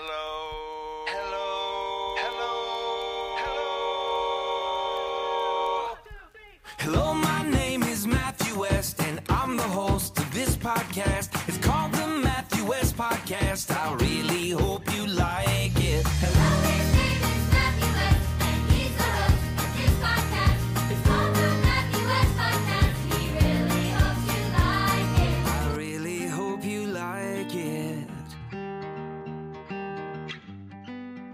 Hello.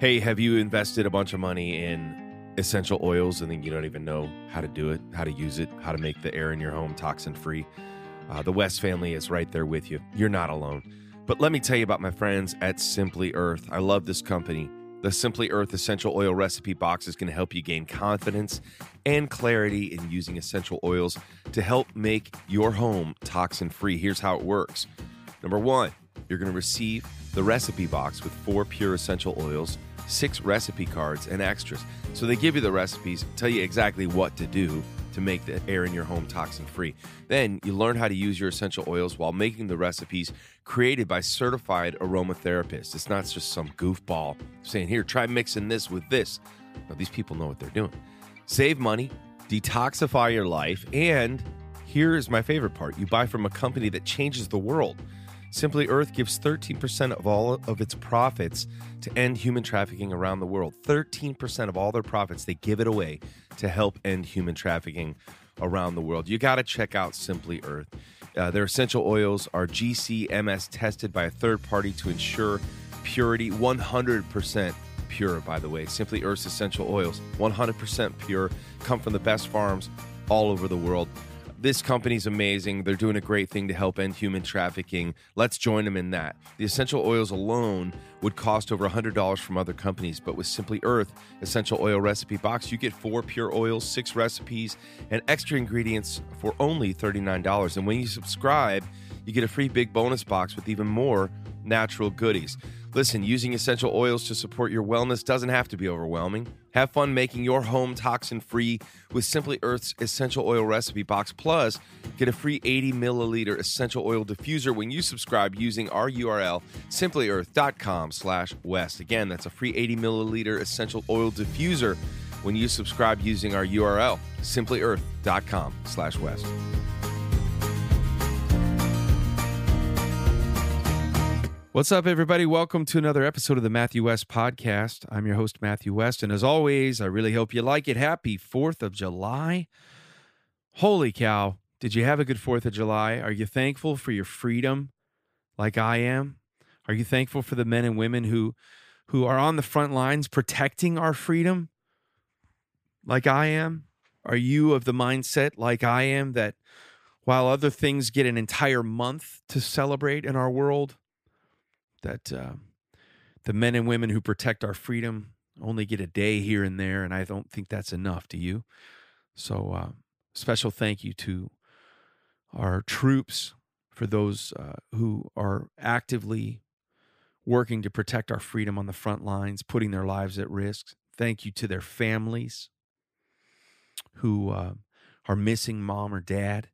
Hey, have you invested a bunch of money in essential oils and then you don't even know how to do it, how to use it, how to make the air in your home toxin free? Uh, the West family is right there with you. You're not alone. But let me tell you about my friends at Simply Earth. I love this company. The Simply Earth Essential Oil Recipe Box is going to help you gain confidence and clarity in using essential oils to help make your home toxin free. Here's how it works. Number one, you're going to receive the recipe box with four pure essential oils, six recipe cards, and extras. So they give you the recipes, tell you exactly what to do to make the air in your home toxin free. Then you learn how to use your essential oils while making the recipes created by certified aromatherapists. It's not just some goofball saying, here, try mixing this with this. No, these people know what they're doing. Save money, detoxify your life, and here's my favorite part you buy from a company that changes the world. Simply Earth gives 13% of all of its profits to end human trafficking around the world. 13% of all their profits, they give it away to help end human trafficking around the world. You got to check out Simply Earth. Uh, their essential oils are GCMS tested by a third party to ensure purity, 100% pure, by the way. Simply Earth's essential oils, 100% pure, come from the best farms all over the world. This company's amazing. They're doing a great thing to help end human trafficking. Let's join them in that. The essential oils alone would cost over $100 from other companies, but with Simply Earth Essential Oil Recipe Box, you get four pure oils, six recipes, and extra ingredients for only $39. And when you subscribe, you get a free big bonus box with even more natural goodies. Listen, using essential oils to support your wellness doesn't have to be overwhelming. Have fun making your home toxin free with Simply Earth's Essential Oil Recipe Box. Plus, get a free 80 milliliter essential oil diffuser when you subscribe using our URL, simplyearth.com slash west. Again, that's a free 80 milliliter essential oil diffuser when you subscribe using our URL, simplyearth.com slash west. What's up, everybody? Welcome to another episode of the Matthew West Podcast. I'm your host, Matthew West. And as always, I really hope you like it. Happy 4th of July. Holy cow. Did you have a good 4th of July? Are you thankful for your freedom like I am? Are you thankful for the men and women who, who are on the front lines protecting our freedom like I am? Are you of the mindset like I am that while other things get an entire month to celebrate in our world, that uh, the men and women who protect our freedom only get a day here and there, and I don't think that's enough. Do you? So, uh, special thank you to our troops for those uh, who are actively working to protect our freedom on the front lines, putting their lives at risk. Thank you to their families who uh, are missing mom or dad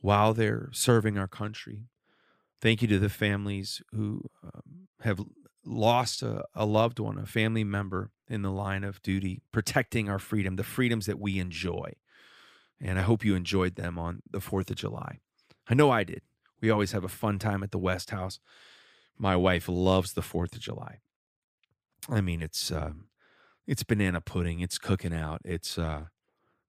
while they're serving our country. Thank you to the families who um, have lost a, a loved one, a family member in the line of duty, protecting our freedom, the freedoms that we enjoy. And I hope you enjoyed them on the 4th of July. I know I did. We always have a fun time at the West House. My wife loves the 4th of July. I mean, it's um, it's banana pudding, it's cooking out, it's uh,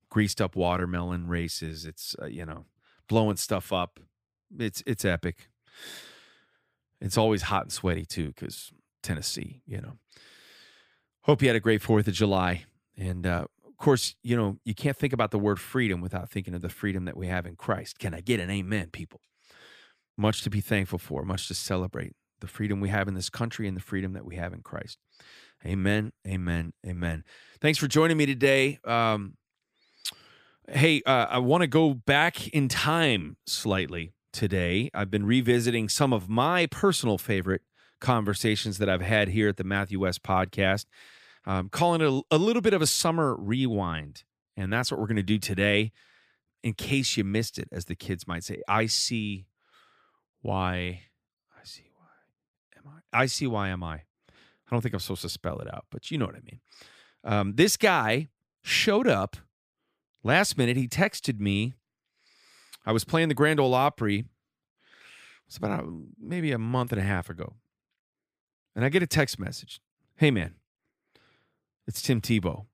greased up watermelon races, it's uh, you know, blowing stuff up. It's it's epic. It's always hot and sweaty too, because Tennessee, you know. Hope you had a great Fourth of July, and uh, of course, you know you can't think about the word freedom without thinking of the freedom that we have in Christ. Can I get an amen, people? Much to be thankful for, much to celebrate. The freedom we have in this country and the freedom that we have in Christ. Amen, amen, amen. Thanks for joining me today. Um, hey, uh, I want to go back in time slightly today. I've been revisiting some of my personal favorite conversations that I've had here at the Matthew West podcast, um, calling it a, a little bit of a summer rewind. And that's what we're going to do today. In case you missed it, as the kids might say, I see why. I see why am I? I see why am I? I don't think I'm supposed to spell it out, but you know what I mean. Um, this guy showed up last minute. He texted me. I was playing the Grand Ole Opry. It's about a, maybe a month and a half ago. And I get a text message. Hey, man, it's Tim Tebow.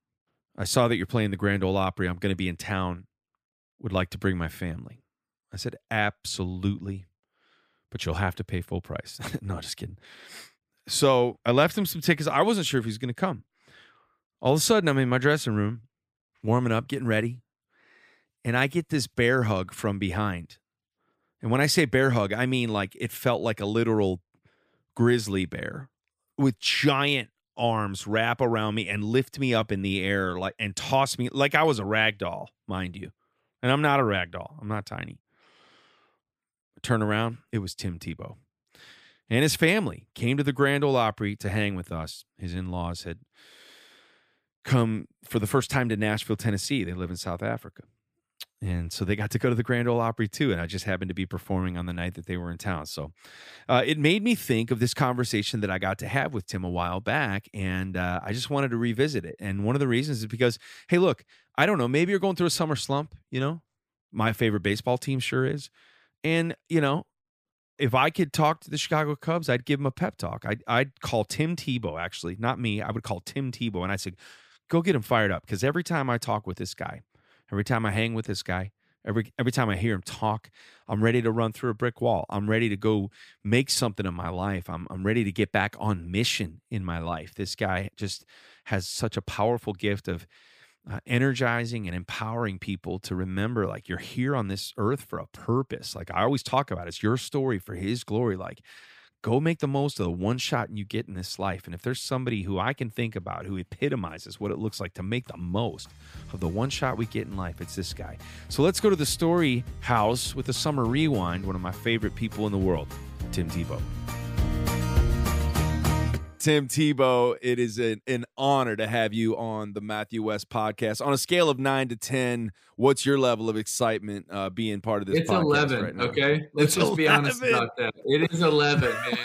I saw that you're playing the Grand Ole Opry. I'm going to be in town. Would like to bring my family. I said, absolutely. But you'll have to pay full price. no, just kidding. So I left him some tickets. I wasn't sure if he was going to come. All of a sudden, I'm in my dressing room, warming up, getting ready. And I get this bear hug from behind. And when I say bear hug, I mean like it felt like a literal grizzly bear with giant arms wrap around me and lift me up in the air like and toss me like I was a rag doll, mind you. And I'm not a rag doll. I'm not tiny. Turn around, it was Tim Tebow. And his family came to the Grand Ole Opry to hang with us. His in-laws had come for the first time to Nashville, Tennessee. They live in South Africa. And so they got to go to the Grand Ole Opry too. And I just happened to be performing on the night that they were in town. So uh, it made me think of this conversation that I got to have with Tim a while back. And uh, I just wanted to revisit it. And one of the reasons is because, hey, look, I don't know, maybe you're going through a summer slump, you know? My favorite baseball team sure is. And, you know, if I could talk to the Chicago Cubs, I'd give them a pep talk. I'd, I'd call Tim Tebow, actually, not me. I would call Tim Tebow and I said, go get him fired up. Because every time I talk with this guy, every time I hang with this guy, every every time I hear him talk, I'm ready to run through a brick wall. I'm ready to go make something of my life. I'm I'm ready to get back on mission in my life. This guy just has such a powerful gift of uh, energizing and empowering people to remember like you're here on this earth for a purpose. Like I always talk about, it's your story for his glory. Like go make the most of the one shot you get in this life. And if there's somebody who I can think about who epitomizes what it looks like to make the most of the one shot we get in life, it's this guy. So let's go to the story house with the summer rewind, one of my favorite people in the world, Tim Tebow. Tim Tebow, it is an, an honor to have you on the Matthew West podcast. On a scale of nine to 10, what's your level of excitement uh, being part of this It's podcast 11, right now? okay? Let's It's just be honest about that. It is 11, man.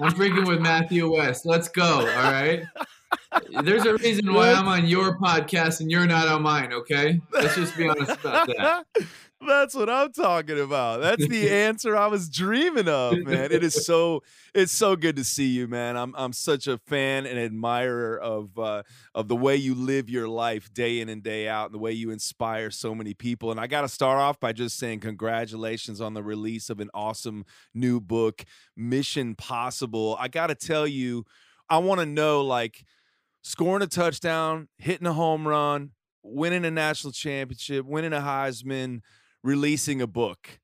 I'm freaking with Matthew West. Let's go, all right? There's a reason why I'm on your podcast and you're not on mine, okay? Let's just be honest about that. That's what I'm talking about. That's the answer I was dreaming of, man. It is so it's so good to see you, man. I'm I'm such a fan and admirer of uh of the way you live your life day in and day out and the way you inspire so many people. And I got to start off by just saying congratulations on the release of an awesome new book, Mission Possible. I got to tell you, I want to know like scoring a touchdown, hitting a home run, winning a national championship, winning a Heisman, releasing a book.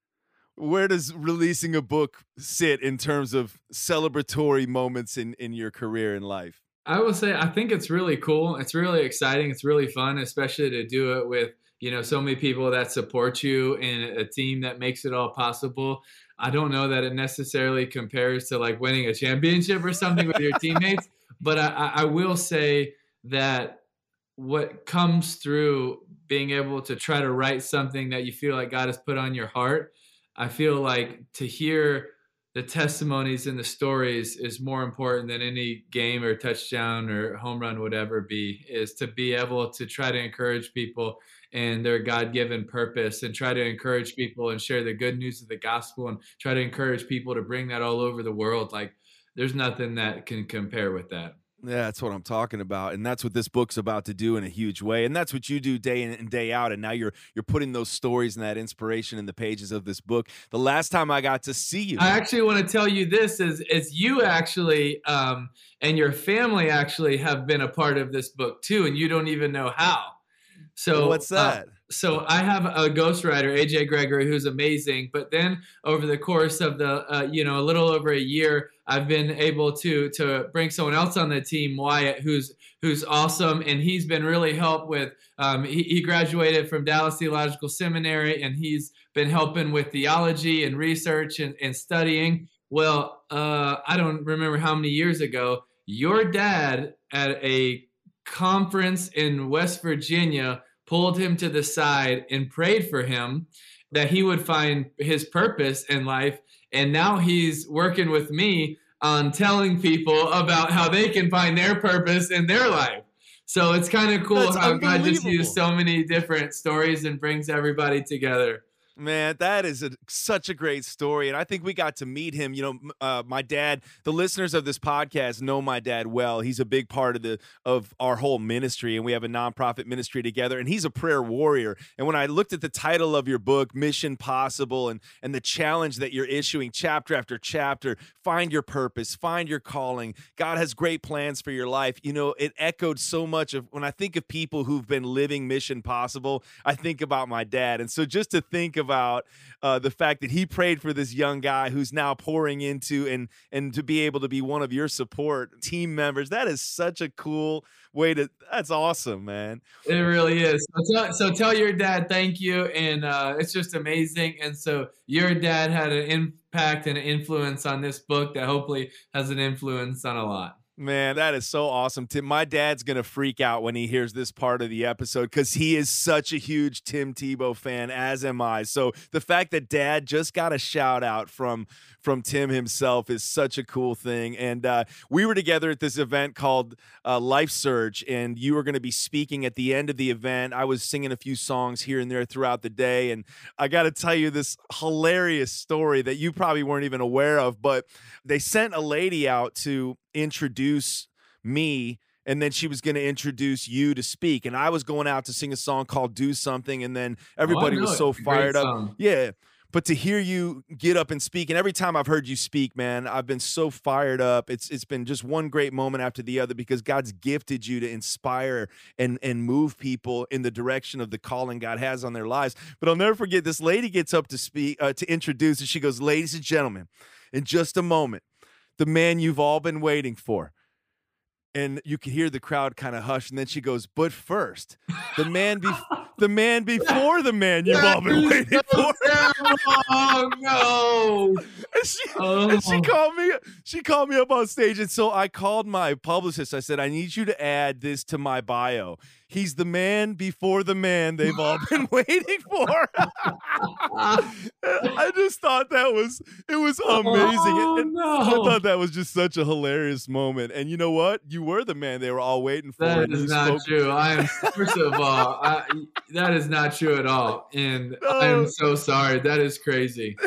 Where does releasing a book sit in terms of celebratory moments in, in your career and life? I will say I think it's really cool. It's really exciting. It's really fun, especially to do it with you know so many people that support you and a team that makes it all possible. I don't know that it necessarily compares to like winning a championship or something with your teammates, but I, I I will say that what comes through being able to try to write something that you feel like God has put on your heart, I feel like to hear the testimonies and the stories is more important than any game or touchdown or home run would ever be is to be able to try to encourage people and their god-given purpose and try to encourage people and share the good news of the gospel and try to encourage people to bring that all over the world. Like there's nothing that can compare with that Yeah, that's what I'm talking about, and that's what this book's about to do in a huge way, and that's what you do day in and day out. And now you're you're putting those stories and that inspiration in the pages of this book. The last time I got to see you, I actually want to tell you this is is you actually um, and your family actually have been a part of this book too, and you don't even know how. So what's uh, that? So I have a ghostwriter, AJ Gregory, who's amazing. But then over the course of the uh, you know a little over a year, I've been able to to bring someone else on the team, Wyatt, who's who's awesome, and he's been really helped with. Um, he, he graduated from Dallas Theological Seminary, and he's been helping with theology and research and, and studying. Well, uh, I don't remember how many years ago your dad at a conference in West Virginia pulled him to the side and prayed for him that he would find his purpose in life. And now he's working with me on telling people about how they can find their purpose in their life. So it's kind of cool That's how God just used so many different stories and brings everybody together. Man, that is a, such a great story, and I think we got to meet him. You know, uh, my dad. The listeners of this podcast know my dad well. He's a big part of the of our whole ministry, and we have a nonprofit ministry together. And he's a prayer warrior. And when I looked at the title of your book, Mission Possible, and and the challenge that you're issuing, chapter after chapter, find your purpose, find your calling. God has great plans for your life. You know, it echoed so much of when I think of people who've been living Mission Possible. I think about my dad, and so just to think about uh, the fact that he prayed for this young guy who's now pouring into and and to be able to be one of your support team members that is such a cool way to that's awesome man It really is. So tell, so tell your dad thank you, and uh, it's just amazing. And so your dad had an impact and an influence on this book that hopefully has an influence on a lot. Man, that is so awesome. Tim, my dad's to freak out when he hears this part of the episode because he is such a huge Tim Tebow fan, as am I. So the fact that dad just got a shout out from from Tim himself is such a cool thing. And uh, we were together at this event called uh, Life Surge, and you were to be speaking at the end of the event. I was singing a few songs here and there throughout the day. And I got to tell you this hilarious story that you probably weren't even aware of, but they sent a lady out to introduce me and then she was going to introduce you to speak and i was going out to sing a song called do something and then everybody know was so It's a great fired up. song. yeah but to hear you get up and speak and every time i've heard you speak man i've been so fired up. It's it's been just one great moment after the other because god's gifted you to inspire and and move people in the direction of the calling god has on their lives. But i'll never forget this lady gets up to speak uh, to introduce and she goes ladies and gentlemen in just a moment the man you've all been waiting for. And you can hear the crowd kind of hush and then she goes but first the man be- the man before the man you've all been waiting for oh no! and she, and she Oh. called me she called me up on stage and so i called my publicist i said i need you to add this to my bio he's the man before the man they've all been waiting for i just thought that was it was amazing Oh, And- and I thought that was just such a hilarious moment. And you know what? You were the man they were all waiting for. That is not true. I am first of all, I, that is not true at all, and I am so sorry. That is crazy.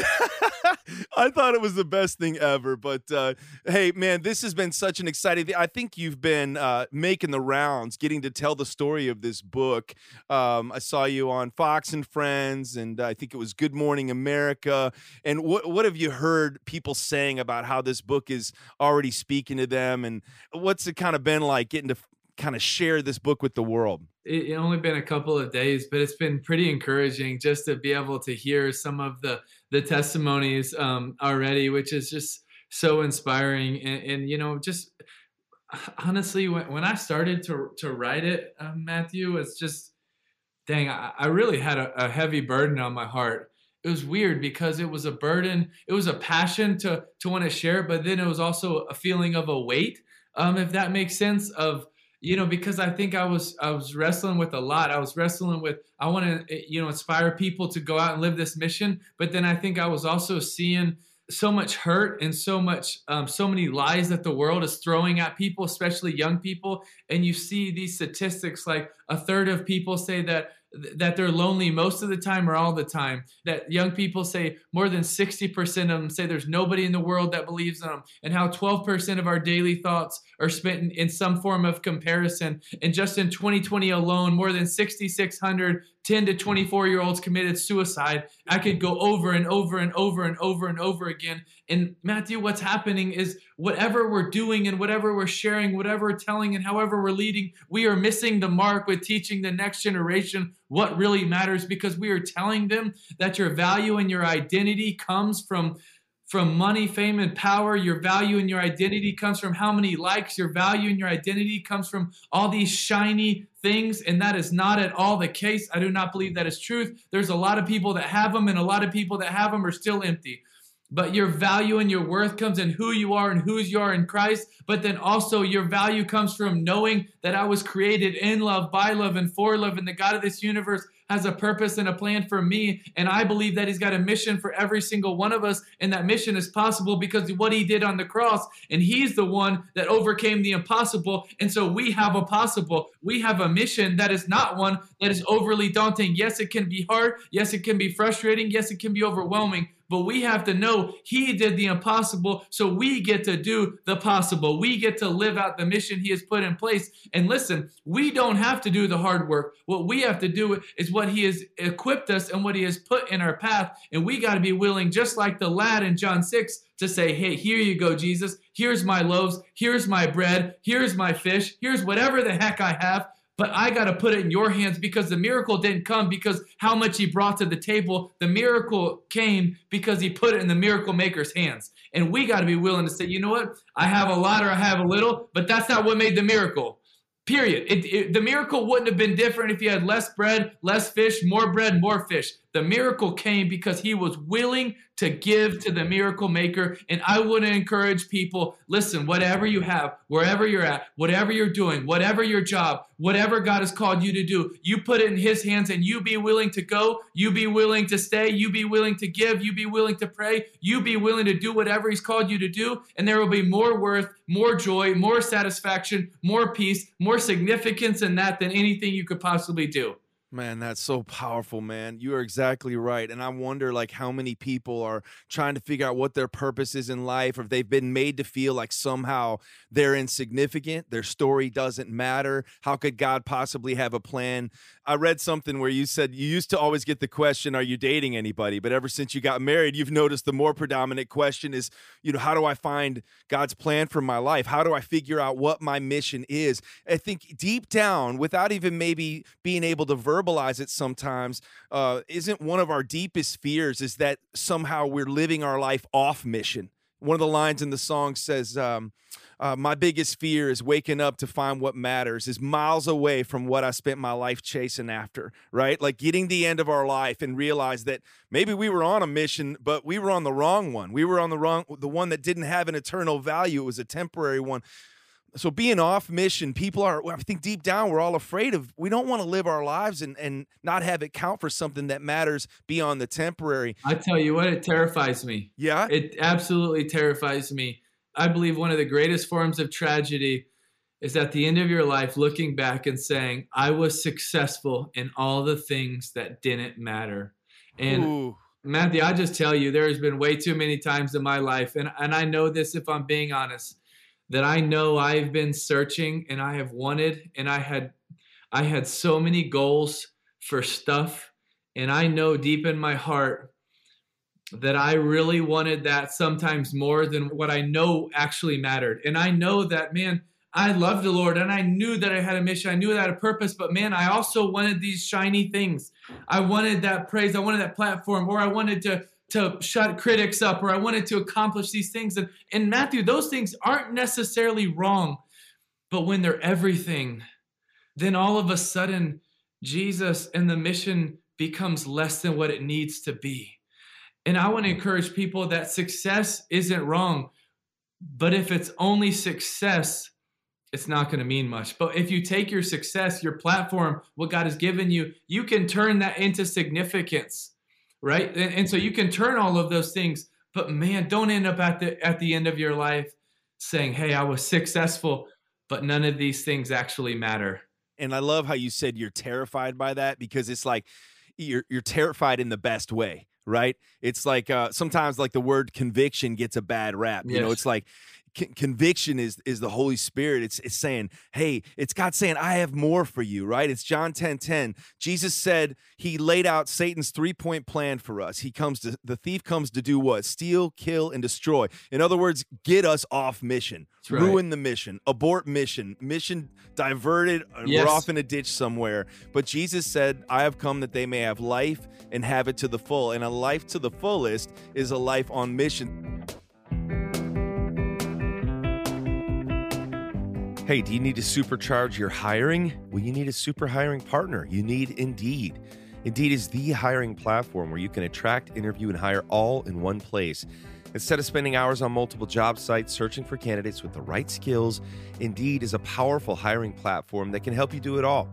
I thought it was the best thing ever. But uh, hey, man, this has been such an exciting thing. I think you've been uh, making the rounds, getting to tell the story of this book. Um, I saw you on Fox and Friends, and I think it was Good Morning America. And what what have you heard people saying about how this book is already speaking to them? And what's it kind of been like getting to kind of share this book with the world? it, it only been a couple of days, but it's been pretty encouraging just to be able to hear some of the the testimonies um, already, which is just so inspiring. And, and you know, just honestly, when, when I started to to write it, uh, Matthew, it's just dang, I, I really had a, a heavy burden on my heart. It was weird because it was a burden, it was a passion to to want to share, but then it was also a feeling of a weight, um, if that makes sense. Of you know because i think i was i was wrestling with a lot. I was wrestling with i want to you know inspire people to go out and live this mission. But then i think i was also seeing so much hurt and so much um, so many lies that the world is throwing at people especially young people. And you see these statistics like a third of people say that that they're lonely most of the time or all the time that young people say more than 60% of them say there's nobody in the world that believes in them and how 12% of our daily thoughts are spent in, in some form of comparison. And just in 2020 alone more than 6600 10 to 24 year olds committed suicide i could go over and over and over and over and over again. And matthew what's happening is whatever we're doing and whatever we're sharing whatever we're telling and however we're leading we are missing the mark with teaching the next generation what really matters because we are telling them that your value and your identity comes from from money, fame, and power. Your value and your identity comes from how many likes. Your value and your identity comes from all these shiny things. And that is not at all the case. I do not believe that is truth. There's a lot of people that have them, and a lot of people that have them are still empty. But your value and your worth comes in who you are and whose you are in Christ. But then also your value comes from knowing that I was created in love, by love, and for love. And the God of this universe has a purpose and a plan for me. And I believe that He's got a mission for every single one of us. And that mission is possible because of what He did on the cross. And He's the one that overcame the impossible. And so we have a possible. We have a mission that is not one that is overly daunting. Yes, it can be hard. Yes, it can be frustrating. Yes, it can be overwhelming. But we have to know He did the impossible, so we get to do the possible. We get to live out the mission He has put in place. And listen, we don't have to do the hard work. What we have to do is what He has equipped us and what He has put in our path. And we got to be willing, just like the lad in John 6, to say, Hey, here you go, Jesus. Here's my loaves. Here's my bread. Here's my fish. Here's whatever the heck I have but I got to put it in your hands because the miracle didn't come because how much he brought to the table. The miracle came because he put it in the miracle maker's hands. And we got to be willing to say, you know what? I have a lot or I have a little, but that's not what made the miracle. Period. It, it, the miracle wouldn't have been different if you had less bread, less fish, more bread, more fish. The miracle came because he was willing to give to the miracle maker. And I want to encourage people listen, whatever you have, wherever you're at, whatever you're doing, whatever your job, whatever God has called you to do, you put it in his hands and you be willing to go, you be willing to stay, you be willing to give, you be willing to pray, you be willing to do whatever he's called you to do. And there will be more worth, more joy, more satisfaction, more peace, more significance in that than anything you could possibly do. Man, that's so powerful, man. You are exactly right. And I wonder like how many people are trying to figure out what their purpose is in life or if they've been made to feel like somehow they're insignificant, their story doesn't matter. How could God possibly have a plan? I read something where you said you used to always get the question, are you dating anybody? But ever since you got married, you've noticed the more predominant question is, you know, how do I find God's plan for my life? How do I figure out what my mission is? I think deep down, without even maybe being able to verbalize it sometimes, uh, isn't one of our deepest fears is that somehow we're living our life off mission. One of the lines in the song says, um, uh, my biggest fear is waking up to find what matters is miles away from what I spent my life chasing after, right? Like getting the end of our life and realize that maybe we were on a mission, but we were on the wrong one. We were on the wrong, the one that didn't have an eternal value. It was a temporary one. So being off mission, people are, I think deep down, we're all afraid of, we don't want to live our lives and, and not have it count for something that matters beyond the temporary. I tell you what, it terrifies me. Yeah. It absolutely terrifies me. I believe one of the greatest forms of tragedy is at the end of your life looking back and saying, I was successful in all the things that didn't matter. And Ooh. Matthew, I just tell you, there has been way too many times in my life, and, and I know this if I'm being honest, that I know I've been searching and I have wanted and I had I had so many goals for stuff, and I know deep in my heart that I really wanted that sometimes more than what I know actually mattered. And I know that, man, I loved the Lord and I knew that I had a mission. I knew that I had a purpose, but man, I also wanted these shiny things. I wanted that praise. I wanted that platform, or I wanted to to shut critics up, or I wanted to accomplish these things. And, and Matthew, those things aren't necessarily wrong, but when they're everything, then all of a sudden, Jesus and the mission becomes less than what it needs to be. And I want to encourage people that success isn't wrong, but if it's only success, it's not going to mean much. But if you take your success, your platform, what God has given you, you can turn that into significance, right? And, and so you can turn all of those things. But man, don't end up at the at the end of your life saying, "Hey, I was successful, but none of these things actually matter." and I love how you said you're terrified by that because it's like you're you're terrified in the best way, right? It's like uh, sometimes like the word conviction gets a bad rap. You know, it's like con- conviction is is the Holy Spirit. It's it's saying, hey, it's God saying, I have more for you, right? It's John 10 10. Jesus said he laid out Satan's three point plan for us. He comes to the thief comes to do what? Steal, kill, and destroy. In other words, get us off mission, right. ruin the mission, abort mission, mission diverted, and Yes. we're off in a ditch somewhere. But Jesus said, I have come that they may have life and have it to the full. And a life to the fullest is a life on mission. Hey, do you need to supercharge your hiring? Well, you need a super hiring partner. You need Indeed. Indeed is the hiring platform where you can attract, interview, and hire all in one place. Instead of spending hours on multiple job sites searching for candidates with the right skills, Indeed is a powerful hiring platform that can help you do it all.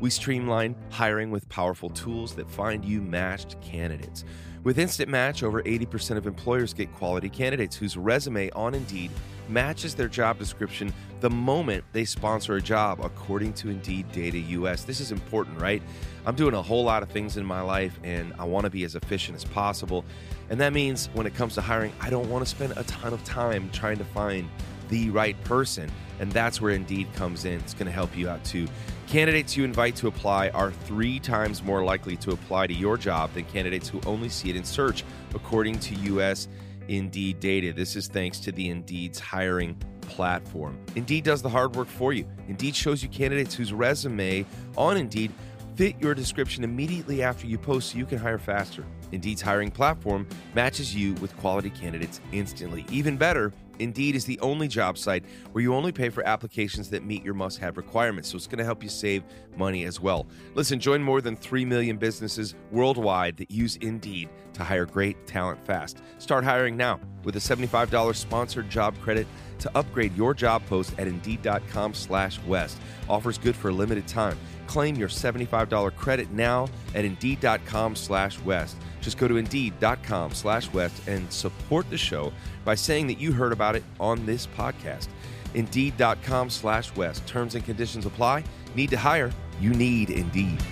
We streamline hiring with powerful tools that find you matched candidates. With Instant Match, over 80% of employers get quality candidates whose resume on Indeed matches their job description the moment they sponsor a job, according to Indeed Data US. This is important, right? I'm doing a whole lot of things in my life and I want to be as efficient as possible. And that means when it comes to hiring, I don't want to spend a ton of time trying to find the right person. And that's where Indeed comes in. It's going to help you out too. Candidates you invite to apply are three times more likely to apply to your job than candidates who only see it in search, according to US Indeed data. This is thanks to the Indeed's hiring platform. Indeed does the hard work for you. Indeed shows you candidates whose resume on Indeed fit your description immediately after you post so you can hire faster. Indeed's hiring platform matches you with quality candidates instantly. Even better, Indeed is the only job site where you only pay for applications that meet your must have requirements, so it's going to help you save money as well. Listen, join more than 3 million businesses worldwide that use Indeed to hire great talent fast. Start hiring now with a $75 sponsored job credit to upgrade your job post at Indeed.com slash West. Offers good for a limited time. Claim your $75 credit now at Indeed.com slash West. Just go to Indeed.com slash West and support the show by saying that you heard about it on this podcast. Indeed.com slash West. Terms and conditions apply. Need to hire? You need Indeed.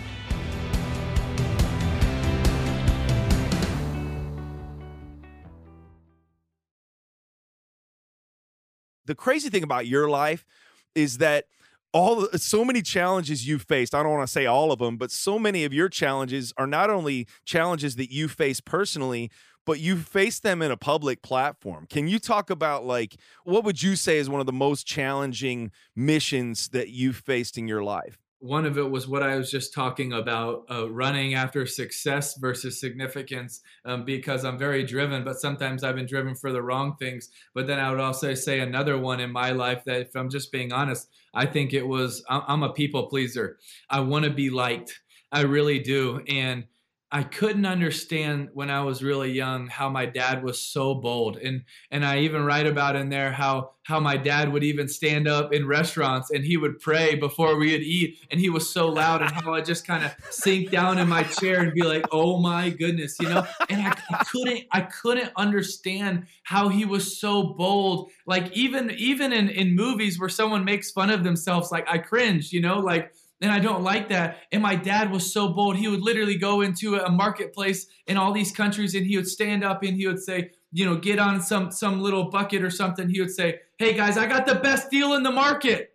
the crazy thing about your life is that all so many challenges you've faced i don't want to say all of them but so many of your challenges are not only challenges that you face personally but you face them in a public platform. Can you talk about like what would you say is one of the most challenging missions that you've faced in your life one of it was what I was just talking about uh, running after success versus significance um, because I'm very driven, but sometimes I've been driven for the wrong things. But then I would also say another one in my life that, if I'm just being honest, I think it was I'm a people pleaser. I want to be liked. I really do. And I couldn't understand when I was really young how my dad was so bold. And and I even write about in there how how my dad would even stand up in restaurants and he would pray before we would eat and he was so loud and how I just kind of sink down in my chair and be like, "Oh my goodness," you know? And I, I couldn't I couldn't understand how he was so bold. Like even even in in movies where someone makes fun of themselves like I cringe, you know? Like and I don't like that. And my dad was so bold. He would literally go into a marketplace in all these countries and he would stand up and he would say, you know, get on some some little bucket or something. He would say, "Hey guys, I got the best deal in the market."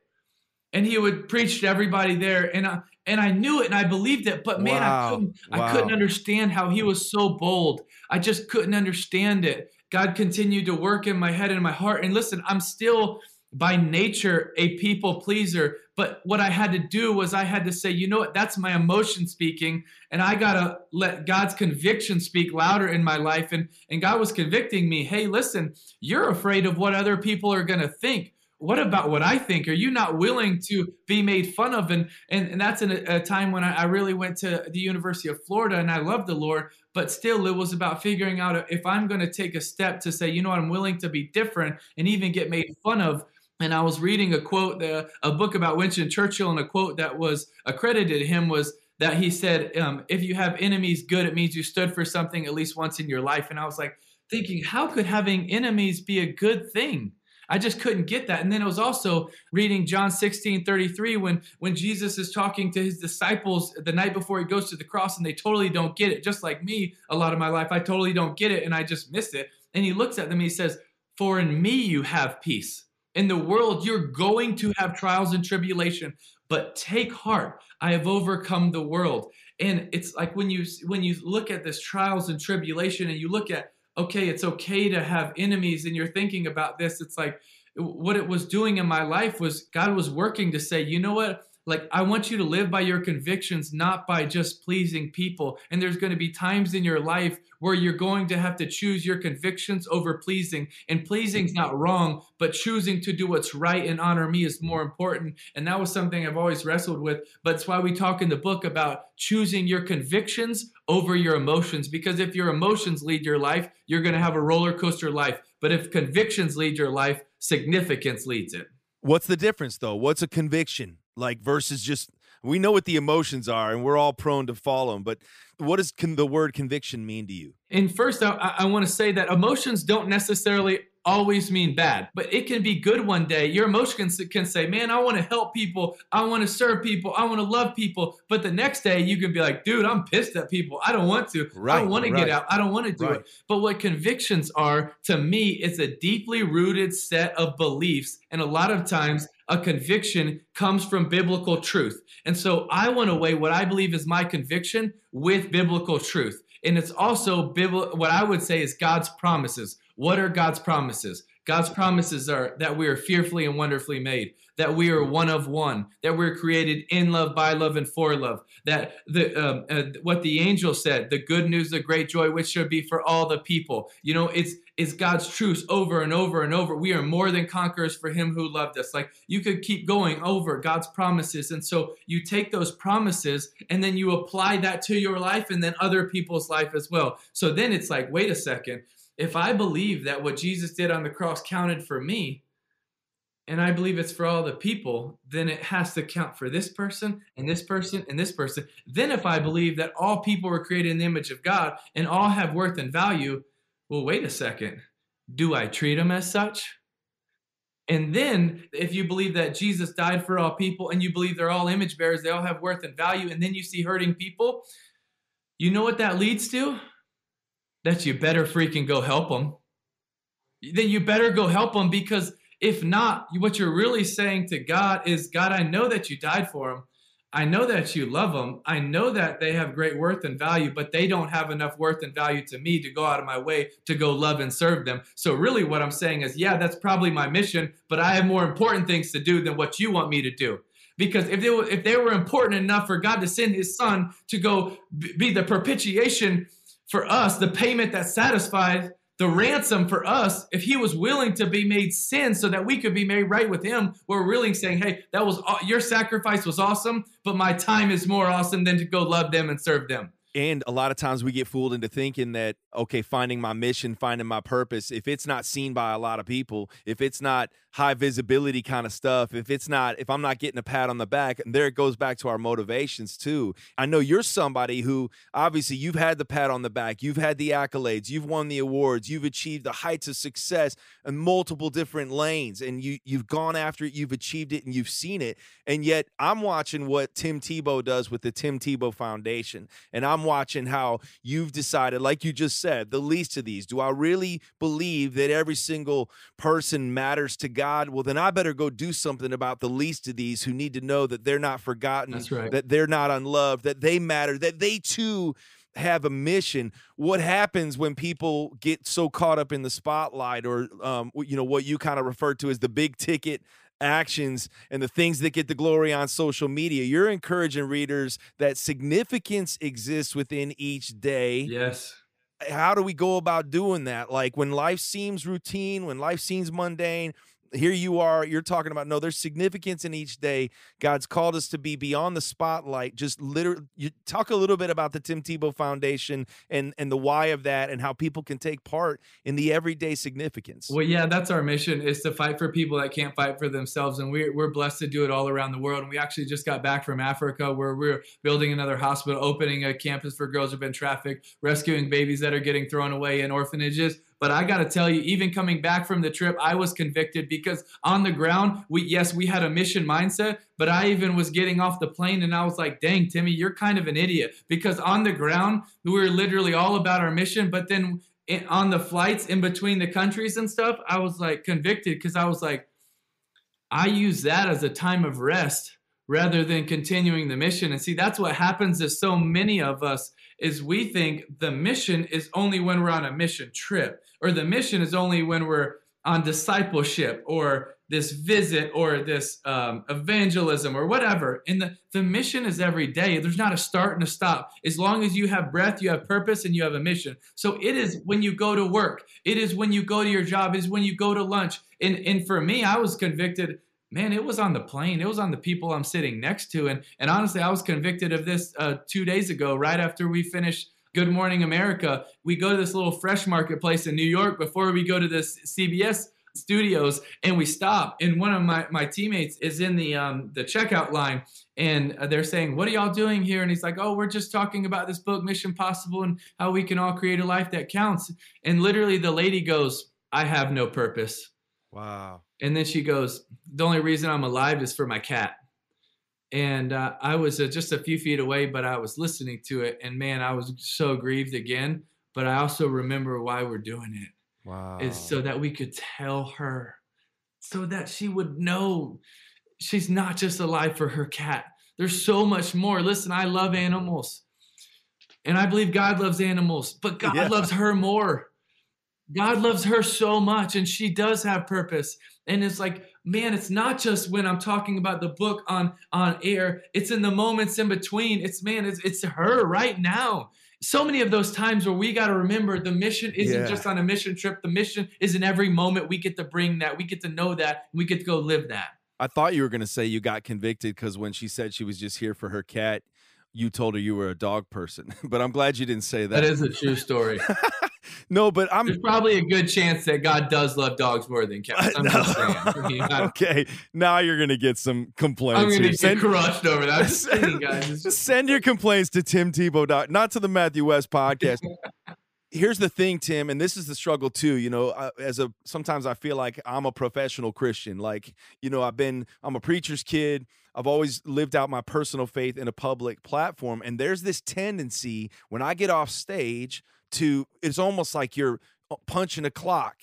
And he would preach to everybody there and I and I knew it and I believed it, but man, Wow. I couldn't I couldn't understand how he was so bold. I just couldn't understand it. God continued to work in my head and my heart. And listen, I'm still by nature a people pleaser. But what I had to do was I had to say, you know what, that's my emotion speaking. And I gotta let God's conviction speak louder in my life. And and God was convicting me, hey, listen, you're afraid of what other people are gonna think. What about what I think? Are you not willing to be made fun of? And and, and that's in a, a time when I, I really went to the University of Florida and I loved the Lord, but still it was about figuring out if I'm gonna take a step to say, you know I'm willing to be different and even get made fun of and I was reading a quote, a book about Winston Churchill, and a quote that was accredited to him was that he said, um, "If you have enemies, good. It means you stood for something at least once in your life." And I was like thinking, how could having enemies be a good thing? I just couldn't get that. And then it was also reading John 16, 33, when, when Jesus is talking to his disciples the night before he goes to the cross and they totally don't get it. Just like me, a lot of my life, I totally don't get it and I just miss it. And he looks at them and he says, For in me you have peace. In the world, you're going to have trials and tribulation, but take heart. I have overcome the world. And it's like when you when you look at this trials and tribulation and you look at okay, it's okay to have enemies and you're thinking about this, it's like what it was doing in my life was God was working to say, you know what? Like I want you to live by your convictions, not by just pleasing people. And there's going to be times in your life where you're going to have to choose your convictions over pleasing. And pleasing's not wrong, but choosing to do what's right and honor me is more important. And that was something I've always wrestled with. But it's why we talk in the book about choosing your convictions over your emotions. Because if your emotions lead your life, you're going to have a roller coaster life. But if convictions lead your life, significance leads it. What's the difference though? What's a conviction like versus just we know what the emotions are and we're all prone to follow them, but what does con- the word conviction mean to you? And first, I, I want to say that emotions don't necessarily always mean bad, but it can be good one day. Your emotions can say, Man, I want to help people. I want to serve people. I want to love people. But the next day, you can be like, Dude, I'm pissed at people. I don't want to. I don't want to right. get out. I don't want to do Right. it. But what convictions are, to me, is a deeply rooted set of beliefs. And a lot of times, a conviction comes from biblical truth. And so I want to weigh what I believe is my conviction with biblical truth. And it's also bibl- what I would say is God's promises. What are God's promises? God's promises are that we are fearfully and wonderfully made, that we are one of one, that we're created in love, by love, and for love. That the um, uh, what the angel said, the good news, the great joy, which should be for all the people. You know, it's it's God's truth over and over and over. We are more than conquerors for Him who loved us. Like you could keep going over God's promises, and so you take those promises and then you apply that to your life and then other people's life as well. So then it's like, wait a second if I believe that what Jesus did on the cross counted for me, and I believe it's for all the people, then it has to count for this person and this person and this person. Then, if I believe that all people were created in the image of God and all have worth and value, well, wait a second. Do I treat them as such? And then, if you believe that Jesus died for all people and you believe they're all image bearers, they all have worth and value, and then you see hurting people, you know what that leads to? That you better freaking go help them. Then you better go help them because if not, what you're really saying to God is, God, I know that you died for them. I know that you love them. I know that they have great worth and value, but they don't have enough worth and value to me to go out of my way to go love and serve them. So, really, what I'm saying is, yeah, that's probably my mission, but I have more important things to do than what you want me to do. Because if they were, if they were important enough for God to send His Son to go be the propitiation for us, the payment that satisfies the ransom for us, if he was willing to be made sin so that we could be made right with him, we're really saying, hey, that was your sacrifice was awesome, but my time is more awesome than to go love them and serve them. And a lot of times we get fooled into thinking that, okay, finding my mission, finding my purpose, if it's not seen by a lot of people, if it's not high visibility kind of stuff, if it's not, if I'm not getting a pat on the back, and there it goes back to our motivations too. I know you're somebody who obviously you've had the pat on the back, you've had the accolades, you've won the awards, you've achieved the heights of success in multiple different lanes, and you you've gone after it, you've achieved it, and you've seen it. And yet I'm watching what Tim Tebow does with the Tim Tebow Foundation, and I'm watching how you've decided, like you just said, the least of these. Do I really believe that every single person matters to God? Well, then I better go do something about the least of these who need to know that they're not forgotten, That's right. that they're not unloved, that they matter, that they too have a mission. What happens when people get so caught up in the spotlight, or um, you know what you kind of refer to as the big ticket actions and the things that get the glory on social media? You're encouraging readers that significance exists within each day Yes. How do we go about doing that? Like when life seems routine, when life seems mundane, here you are, you're talking about no, there's significance in each day. God's called us to be beyond the spotlight. Just literally, you talk a little bit about the Tim Tebow Foundation and and the why of that, and how people can take part in the everyday significance. Well, yeah, that's our mission is to fight for people that can't fight for themselves. And we're, we're blessed to do it all around the world. And we actually just got back from Africa where we're building another hospital, opening a campus for girls who've been trafficked, rescuing babies that are getting thrown away in orphanages. But I got to tell you, even coming back from the trip, I was convicted because on the ground, we yes, we had a mission mindset, but I even was getting off the plane and I was like, dang, Timmy, you're kind of an idiot. Because on the ground, we were literally all about our mission, but then on the flights in between the countries and stuff, I was like convicted because I was like, I use that as a time of rest rather than continuing the mission. And see, that's what happens to so many of us is we think the mission is only when we're on a mission trip or the mission is only when we're on discipleship or this visit or this um, evangelism or whatever. And the, the mission is every day. There's not a start and a stop. As long as you have breath, you have purpose, and you have a mission. So it is when you go to work, it is when you go to your job, it is when you go to lunch. And, and for me, I was convicted. Man, it was on the plane. It was on the people I'm sitting next to. And, and honestly, I was convicted of this uh, two days ago, right after we finished Good Morning America. We go to this little fresh marketplace in New York before we go to this CBS studios and we stop and one of my, my teammates is in the um the checkout line and they're saying what are y'all doing here and he's like oh we're just talking about this book mission possible and how we can all create a life that counts and literally the lady goes i have no purpose Wow. and then she goes the only reason i'm alive is for my cat and uh, i was uh, just a few feet away but i was listening to it and man i was so grieved again but i also remember why we're doing it Wow. is so that we could tell her, so that she would know she's not just alive for her cat. There's so much more. Listen, I love animals. And I believe God loves animals, but God Yeah. loves her more. God loves her so much, and she does have purpose. And it's like, man, it's not just when I'm talking about the book on on air. It's in the moments in between. It's man, it's it's her right now. So many of those times where we got to remember the mission isn't Yeah. just on a mission trip. The mission is in every moment. We get to bring that. We get to know that. We get to go live that. I thought you were going to say you got convicted because when she said she was just here for her cat, you told her you were a dog person. but I'm glad you didn't say that. That is a true story. no, but I'm There's probably a good chance that God does love dogs more than cats. I'm just saying. I mean, I- okay. Now you're going to get some complaints. I'm gonna get Send- crushed over that. I'm kidding, guys. Just send your complaints to Tim Tebow, not to the Matthew West podcast. Here's the thing, Tim, and this is the struggle too. You know, uh, as a sometimes I feel like I'm a professional Christian. Like, you know, I've been I'm a preacher's kid. I've always lived out my personal faith in a public platform, and there's this tendency when I get off stage to it's almost like you're uh, punching a clock.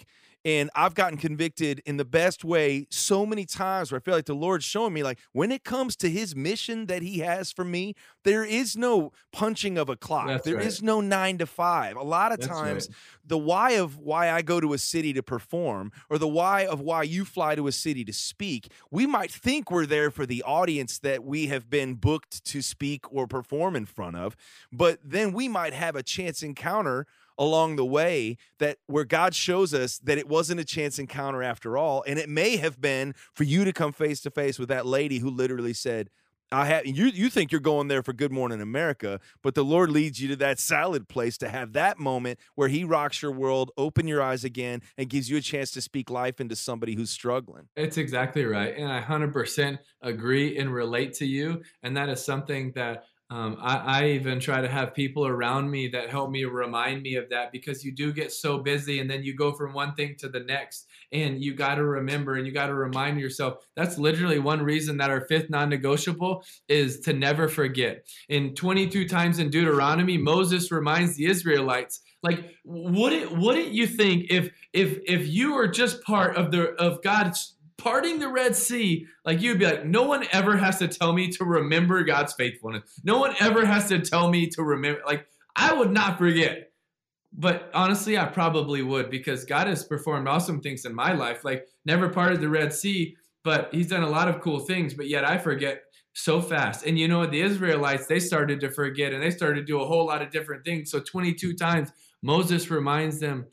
And I've gotten convicted in the best way so many times where I feel like the Lord's showing me, like, when it comes to his mission that he has for me, there is no punching of a clock. That's There is right. no nine to five. A lot of That's times, right. the why of why I go to a city to perform or the why of why you fly to a city to speak, we might think we're there for the audience that we have been booked to speak or perform in front of, but then we might have a chance encounter along the way that where God shows us that it wasn't a chance encounter after all and it may have been for you to come face to face with that lady who literally said I have you you think you're going there for Good Morning America, but the Lord leads you to that salad place to have that moment where he rocks your world, open your eyes again and gives you a chance to speak life into somebody who's struggling. It's exactly right. And I 100% agree and relate to you. And that is something that um, I, I even try to have people around me that help me remind me of that because you do get so busy and then you go from one thing to the next. And you got to remember and you got to remind yourself that's literally one reason that our fifth non negotiable is to never forget. In 22 times in Deuteronomy, Moses reminds the Israelites like wouldn't wouldn't you think if if if you were just part of the of God's parting the Red Sea, like you'd be like, no one ever has to tell me to remember God's faithfulness. No one ever has to tell me to remember. Like I would not forget. But honestly, I probably would because God has performed awesome things in my life. Like never parted the Red Sea, but He's done a lot of cool things. But yet I forget so fast. And you know, what? the Israelites, they started to forget and they started to do a whole lot of different things. So 22 times Moses reminds them,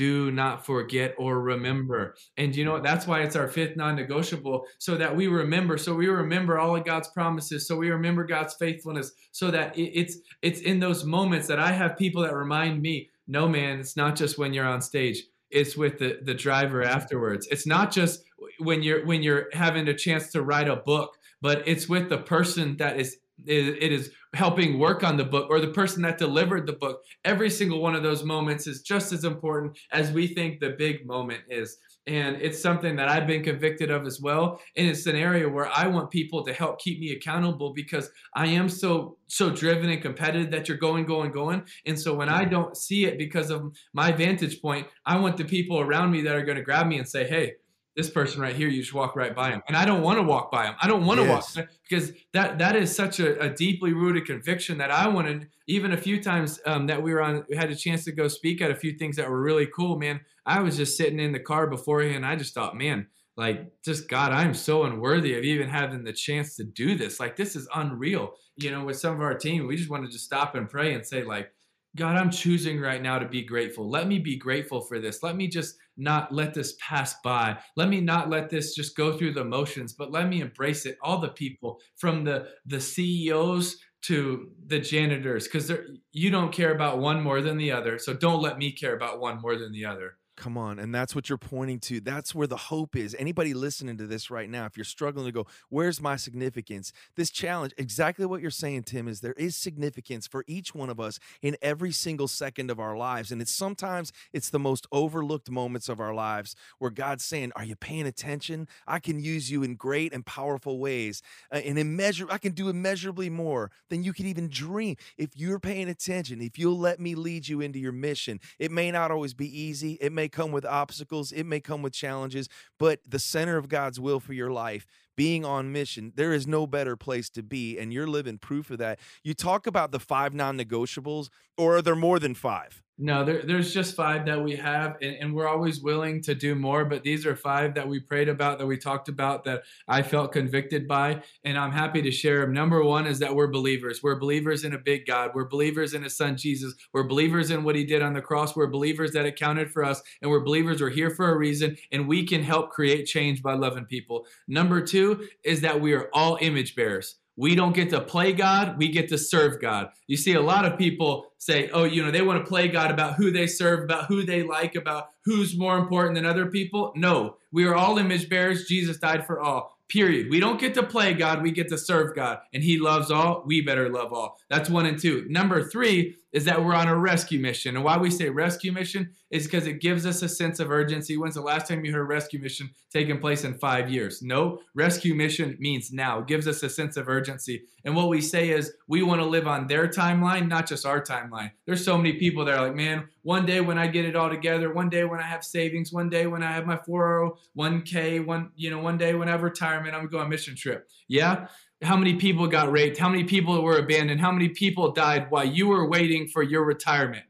do not forget or remember. And you know what? That's why it's our fifth non negotiable, so that we remember. So we remember all of God's promises. So we remember God's faithfulness. So that it's it's in those moments that I have people that remind me, no, man, it's not just when you're on stage. It's with the, the driver afterwards. It's not just when you're when you're having a chance to write a book, but it's with the person that is it is helping work on the book or the person that delivered the book. Every single one of those moments is just as important as we think the big moment is. And it's something that I've been convicted of as well. And it's an area where I want people to help keep me accountable because I am so so driven and competitive that you're going, going, going. And so when I don't see it because of my vantage point, I want the people around me that are going to grab me and say, hey, this person right here, you just walk right by him. And I don't want to walk by him. I don't want to Yes. walk because that that is such a, a deeply rooted conviction that I wanted. Even a few times um, that we were on, we had a chance to go speak at a few things that were really cool. Man, I was just sitting in the car beforehand. And I just thought, man, like just God, I am so unworthy of even having the chance to do this. Like this is unreal. You know, with some of our team, we just wanted to just stop and pray and say, like, God, I'm choosing right now to be grateful. Let me be grateful for this. Let me just not let this pass by. Let me not let this just go through the motions, but let me embrace it. All the people from the the CEOs to the janitors cuz you don't care about one more than the other. So don't let me care about one more than the other. Come on. And that's what you're pointing to. That's where the hope is. Anybody listening to this right now, if you're struggling to go, where's my significance? This challenge, exactly what you're saying, Tim, is there is significance for each one of us in every single second of our lives. And it's sometimes it's the most overlooked moments of our lives where God's saying, Are you paying attention? I can use you in great and powerful ways. Uh, and immeasure I can do immeasurably more than you could even dream. If you're paying attention, if you'll let me lead you into your mission, it may not always be easy. It may come with obstacles, it may come with challenges, but the center of God's will for your life, being on mission, there is no better place to be. And you're living proof of that. You talk about the five non negotiables, or are there more than five? No, there, there's just five that we have, and, and we're always willing to do more. But these are five that we prayed about, that we talked about, that I felt convicted by, and I'm happy to share them. Number one is that we're believers. We're believers in a big God. We're believers in His Son Jesus. We're believers in what He did on the cross. We're believers that it counted for us, and we're believers. We're here for a reason, and we can help create change by loving people. Number two is that we are all image bearers. We don't get to play God, we get to serve God. You see, a lot of people say, oh, you know, they want to play God about who they serve, about who they like, about who's more important than other people. No, we are all image bearers. Jesus died for all. Period. We don't get to play God, we get to serve God. And He loves all, we better love all. That's one and two. Number three is that we're on a rescue mission. And why we say rescue mission is because it gives us a sense of urgency. When's the last time you heard rescue mission taking place in five years? No, rescue mission means now. It gives us a sense of urgency. And what we say is we want to live on their timeline, not just our timeline. There's so many people that are like, man, one day when I get it all together, one day when I have savings, one day when I have my 401k, one, you know, one day when I have retirement, I'm going on a mission trip. Yeah. How many people got raped? How many people were abandoned? How many people died while you were waiting for your retirement?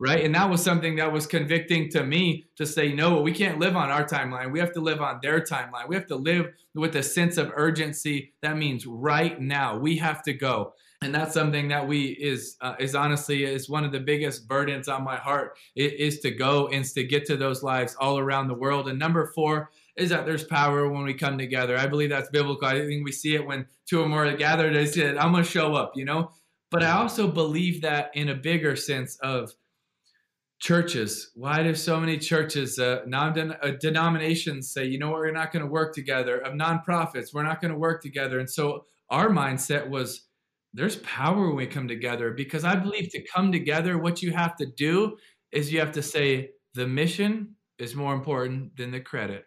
Right. And that was something that was convicting to me to say, no, we can't live on our timeline. We have to live on their timeline. We have to live with a sense of urgency. That means right now we have to go and that's something that we is uh, is honestly is one of the biggest burdens on my heart is, is to go and to get to those lives all around the world and number four is that there's power when we come together. I believe that's biblical. I think we see it when two or more are gathered. They said i'm going to show up you know? But i also believe that in a bigger sense of churches. Why do so many churches uh, non uh, denominations say you know what, we're not going to work together of nonprofits we're not going to work together. And so our mindset was there's power when we come together because I believe to come together, what you have to do is you have to say the mission is more important than the credit.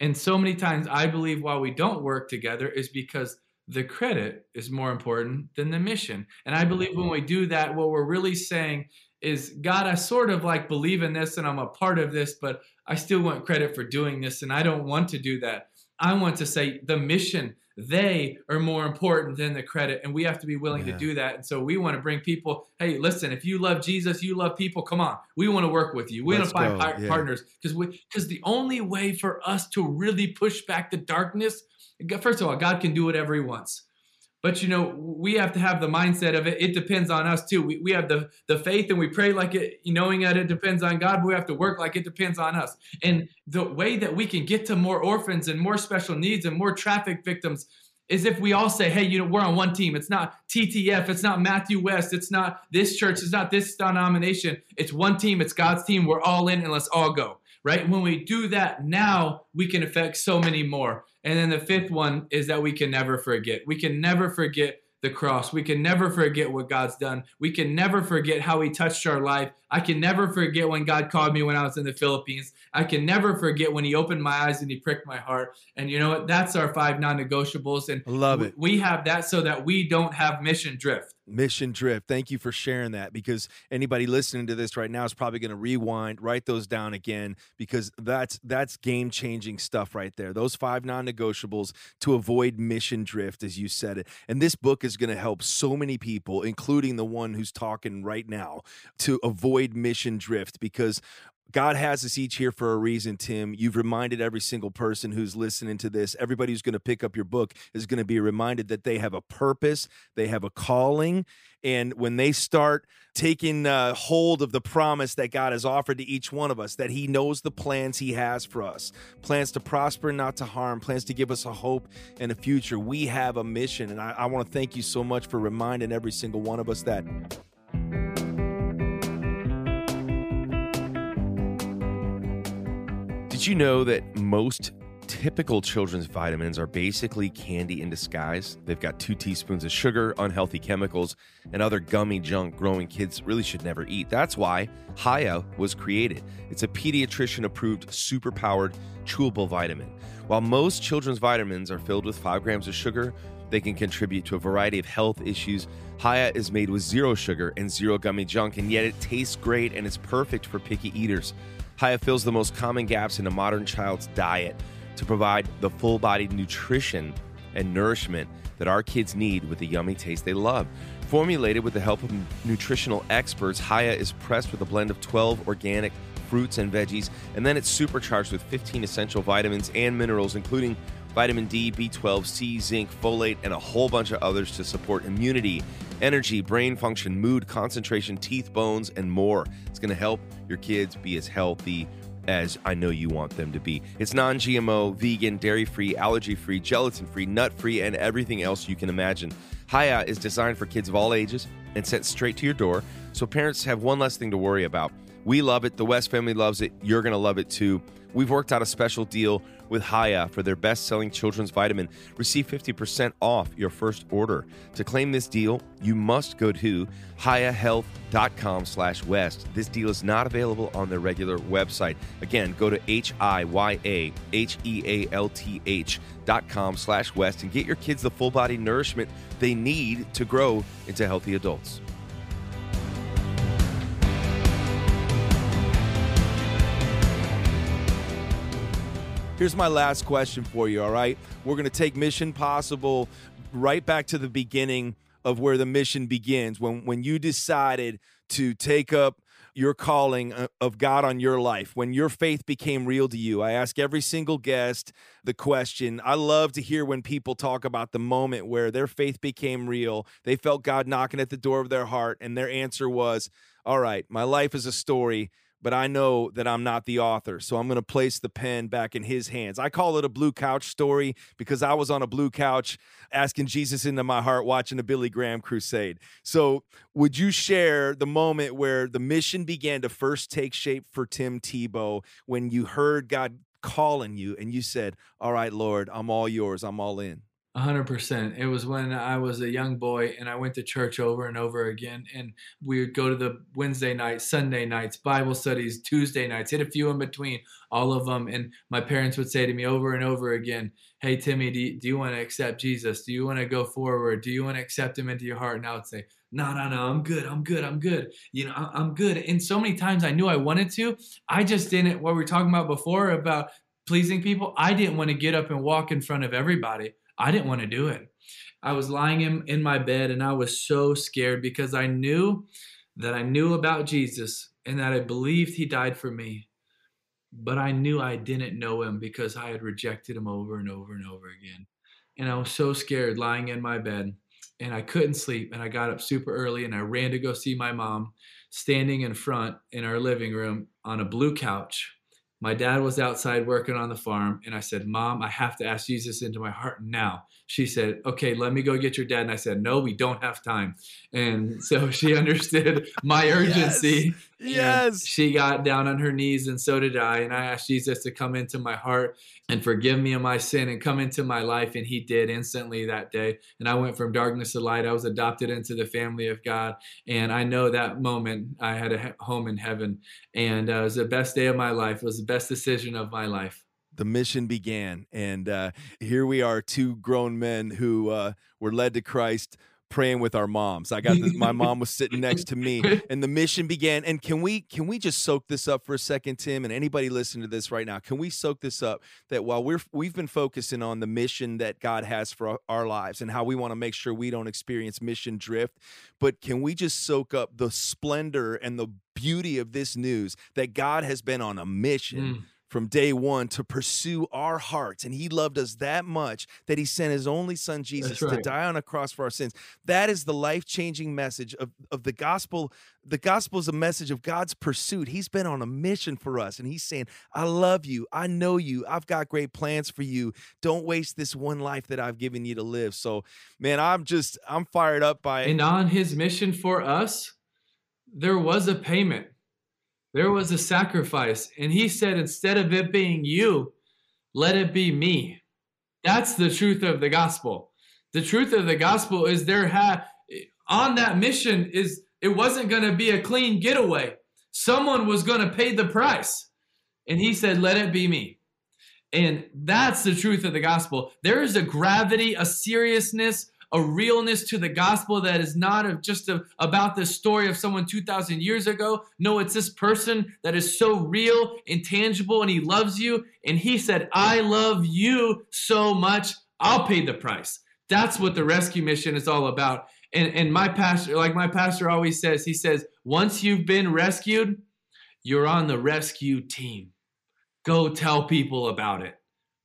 And so many times I believe why we don't work together is because the credit is more important than the mission. And I believe when we do that, what we're really saying is, God, I sort of like believe in this and I'm a part of this, but I still want credit for doing this. And I don't want to do that. I want to say the mission they are more important than the credit and we have to be willing Yeah. to do that. And so we want to bring people hey listen if you love jesus you love people come on. We want to work with you. We want to find go, yeah. partners. Because we because the only way for us to really push back the darkness first of all god can do whatever he wants but you know we have to have the mindset of it it depends on us too we, we have the the faith and we pray like it knowing that it depends on god but we have to work like it depends on us and the way that we can get to more orphans and more special needs and more traffic victims is if we all say, hey, you know, we're on one team. It's not TTF, it's not Matthew West, it's not this church, it's not this denomination. It's one team, it's God's team. We're all in and let's all go. Right? When we do that, now we can affect so many more. And then the fifth one is that we can never forget. We can never forget the cross. We can never forget what God's done. We can never forget how He touched our life. I can never forget when God called me when I was in the Philippines. I can never forget when He opened my eyes and He pricked my heart. And you know what? That's our five non negotiables. And love it. we have that so that we don't have mission drift. Mission Drift. Thank you for sharing that because anybody listening to this right now is probably going to rewind, write those down again because that's that's game-changing stuff right there. Those five non-negotiables to avoid mission drift as you said it. And this book is going to help so many people including the one who's talking right now to avoid mission drift because God has us each here for a reason, Tim. You've reminded every single person who's listening to this, everybody who's going to pick up your book is going to be reminded that they have a purpose, they have a calling. And when they start taking uh, hold of the promise that God has offered to each one of us, that He knows the plans He has for us plans to prosper, not to harm, plans to give us a hope and a future, we have a mission. And I, I want to thank you so much for reminding every single one of us that. Did you know that most typical children's vitamins are basically candy in disguise? They've got two teaspoons of sugar, unhealthy chemicals, and other gummy junk growing kids really should never eat. That's why Hiya was created. It's a pediatrician approved, super powered, chewable vitamin. While most children's vitamins are filled with five grams of sugar, they can contribute to a variety of health issues. Hiya is made with zero sugar and zero gummy junk, and yet it tastes great and it's perfect for picky eaters. Hiya fills the most common gaps in a modern child's diet to provide the full bodied nutrition and nourishment that our kids need with the yummy taste they love. Formulated with the help of nutritional experts, Hiya is pressed with a blend of 12 organic fruits and veggies, and then it's supercharged with 15 essential vitamins and minerals, including vitamin D, B12, C, zinc, folate, and a whole bunch of others to support immunity, energy, brain function, mood, concentration, teeth, bones, and more. It's going to help your kids be as healthy as I know you want them to be. It's non GMO, vegan, dairy free, allergy free, gelatin free, nut free, and everything else you can imagine. Hiya is designed for kids of all ages and sent straight to your door, so parents have one less thing to worry about. We love it. The West family loves it. You're going to love it too. We've worked out a special deal with Hiya for their best selling children's vitamin. Receive 50% off your first order. To claim this deal, you must go to hiyahealth.com slash west. This deal is not available on their regular website. Again, go to H-I-Y-A-H-E-A-L-T-H dot com slash west and get your kids the full body nourishment they need to grow into healthy adults. Here's my last question for you, all right? We're going to take Mission Possible right back to the beginning of where the mission begins. When when you decided to take up your calling uh, of God on your life, when your faith became real to you. I ask every single guest the question. I love to hear when people talk about the moment where their faith became real. They felt God knocking at the door of their heart and their answer was, "All right, my life is a story." But I know that I'm not the author. So I'm going to place the pen back in his hands. I call it a blue couch story because I was on a blue couch asking Jesus into my heart watching a Billy Graham crusade. So, would you share the moment where the mission began to first take shape for Tim Tebow when you heard God calling you and you said, All right, Lord, I'm all yours, I'm all in? A hundred percent. It was when I was a young boy and I went to church over and over again. And we would go to the Wednesday nights, Sunday nights, Bible studies, Tuesday nights, hit a few in between, all of them. And my parents would say to me over and over again, Hey, Timmy, do you, do you want to accept Jesus? Do you want to go forward? Do you want to accept him into your heart? And I would say, no, no, no, I'm good. I'm good. I'm good. You know, I'm good. And so many times I knew I wanted to. I just didn't, what we were talking about before about pleasing people, I didn't want to get up and walk in front of everybody. I didn't want to do it. I was lying in, in my bed and I was so scared because I knew that I knew about Jesus and that I believed he died for me. But I knew I didn't know him because I had rejected him over and over and over again. And I was so scared lying in my bed and I couldn't sleep. And I got up super early and I ran to go see my mom standing in front in our living room on a blue couch my dad was outside working on the farm, and I said, Mom, I have to ask Jesus into my heart now. She said, Okay, let me go get your dad. And I said, No, we don't have time. And so she understood my urgency. and Yes. She got down on her knees, and so did I. And I asked Jesus to come into my heart and forgive me of my sin and come into my life. And he did instantly that day. And I went from darkness to light. I was adopted into the family of God. And I know that moment I had a home in heaven. And uh, it was the best day of my life. It was the best decision of my life. The mission began and uh, here we are two grown men who uh, were led to christ praying with our moms. I got this, my mom was sitting next to me, and the mission began. And can we can we just soak this up for a second, Tim? And anybody listening to this right now, can we soak this up? That while we're we've been focusing on the mission that God has for our, lives and how we want to make sure we don't experience mission drift, but can we just soak up the splendor and the beauty of this news that God has been on a mission? Mm. From day one to pursue our hearts. And he loved us that much that he sent his only son, Jesus, to die on a cross for our sins. That is the life changing message of, of the gospel. The gospel is a message of God's pursuit. He's been on a mission for us. And he's saying, I love you. I know you. I've got great plans for you. Don't waste this one life that I've given you to live. So, man, I'm just, I'm fired up by it. And on his mission for us, there was a payment, there was a sacrifice. And he said, instead of it being you, let it be me. That's the truth of the gospel. The truth of the gospel is there had on that mission is it wasn't going to be a clean getaway. Someone was going to pay the price. And he said, let it be me. And that's the truth of the gospel. There is a gravity, a seriousness, a realness to the gospel that is not of just a, about the story of someone 2,000 years ago. No, it's this person that is so real and tangible, and he loves you. And he said, I love you so much, I'll pay the price. That's what the rescue mission is all about. And, and my pastor, like my pastor always says, he says, once you've been rescued, you're on the rescue team. Go tell people about it.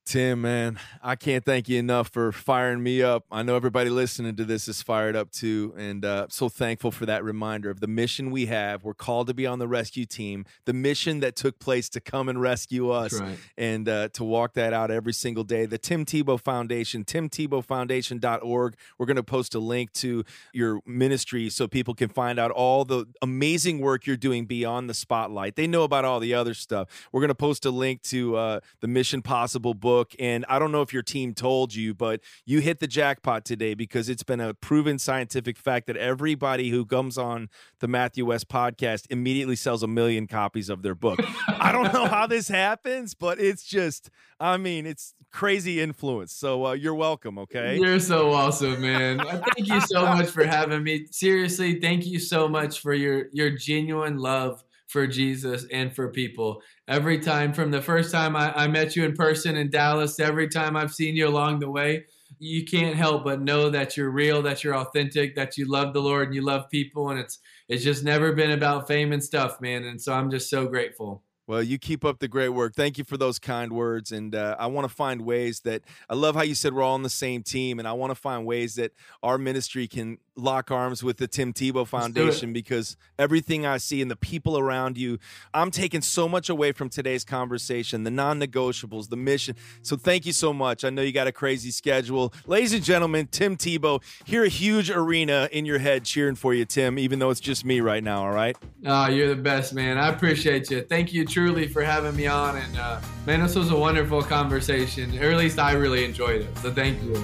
Tim, man, I can't thank you enough for firing me up. I know everybody listening to this is fired up too, and uh, so thankful for that reminder of the mission we have. We're called to be on the rescue team, the mission that took place to come and rescue us, right. and uh, to walk that out every single day. The Tim Tebow Foundation, timtebowfoundation.org. We're going to post a link to your ministry so people can find out all the amazing work you're doing beyond the spotlight. They know about all the other stuff. We're going to post a link to uh, the Mission Possible book. And I don't know if your team told you, but you hit the jackpot today because it's been a proven scientific fact that everybody who comes on the Matthew West podcast immediately sells a million copies of their book. I don't know how this happens, but it's just, I mean, it's crazy influence. So uh, you're welcome, okay? You're so awesome, man. Thank you so much for having me. Seriously, thank you so much for your your genuine love for Jesus and for people. Every time, from the first time I, I met you in person in Dallas, every time I've seen you along the way, you can't help but know that you're real, that you're authentic, that you love the Lord and you love people, and it's it's just never been about fame and stuff, man. And so I'm just so grateful. Well, you keep up the great work. Thank you for those kind words. And uh, I want to find ways that I love how you said we're all on the same team. And I want to find ways that our ministry can lock arms with the Tim Tebow Foundation because everything I see and the people around you, I'm taking so much away from today's conversation the non negotiables, the mission. So thank you so much. I know you got a crazy schedule. Ladies and gentlemen, Tim Tebow, hear a huge arena in your head cheering for you, Tim, even though it's just me right now, all right? Oh, you're the best, man. I appreciate you. Thank you truly for having me on. And uh, man, this was a wonderful conversation. Or at least I really enjoyed it. So thank you.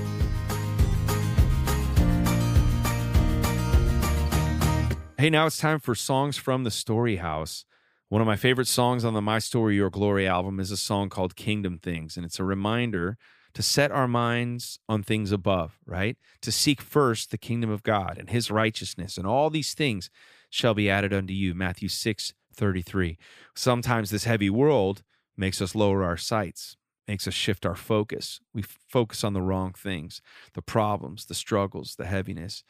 Hey, now it's time for songs from the Story House. One of my favorite songs on the My Story Your Glory album is a song called Kingdom Things, and it's a reminder to set our minds on things above, right? To seek first the kingdom of God and his righteousness, and all these things shall be added unto you. Matthew 6 33. Sometimes this heavy world makes us lower our sights, makes us shift our focus. We focus on the wrong things, the problems, the struggles, the heaviness.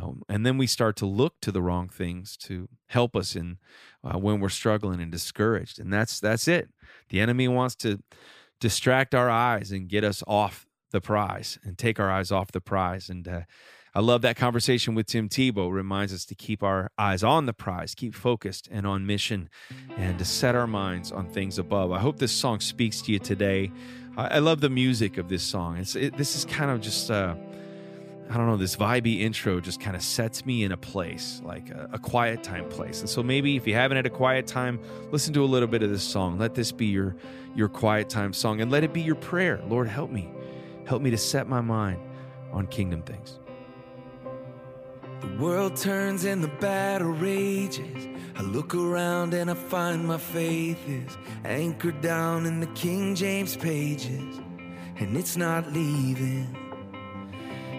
Um, and then we start to look to the wrong things to help us in uh, when we're struggling and discouraged. And that's that's it. The enemy wants to distract our eyes and get us off the prize and take our eyes off the prize. And uh, I love that conversation with Tim Tebow. Reminds us to keep our eyes on the prize, keep focused and on mission, and to set our minds on things above. I hope this song speaks to you today. I, I love the music of this song. It's it, this is kind of just. Uh, I don't know, this vibey intro just kind of sets me in a place, like a, a, quiet time place. And so maybe if you haven't had a quiet time, listen to a little bit of this song. Let this be your your quiet time song and let it be your prayer. Lord, help me. Help me to set my mind on kingdom things. The world turns and the battle rages. I look around and I find my faith is anchored down in the King James pages, and it's not leaving.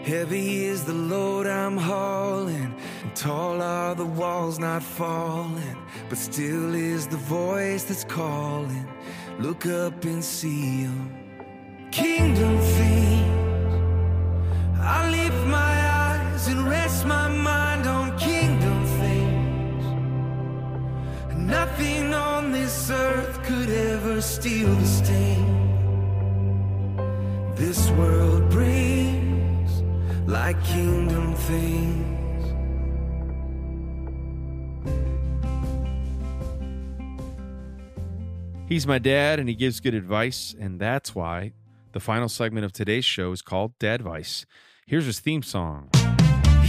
Heavy is the load I'm hauling, and tall are the walls not falling, but still is the voice that's calling. Look up and see 'em. Kingdom things. I lift my eyes and rest my mind on kingdom things. Nothing on this earth could ever steal the sting. This world brings like kingdom things. He's my dad, and he gives good advice, and that's why the final segment of today's show is called Dad Advice. Here's his theme song.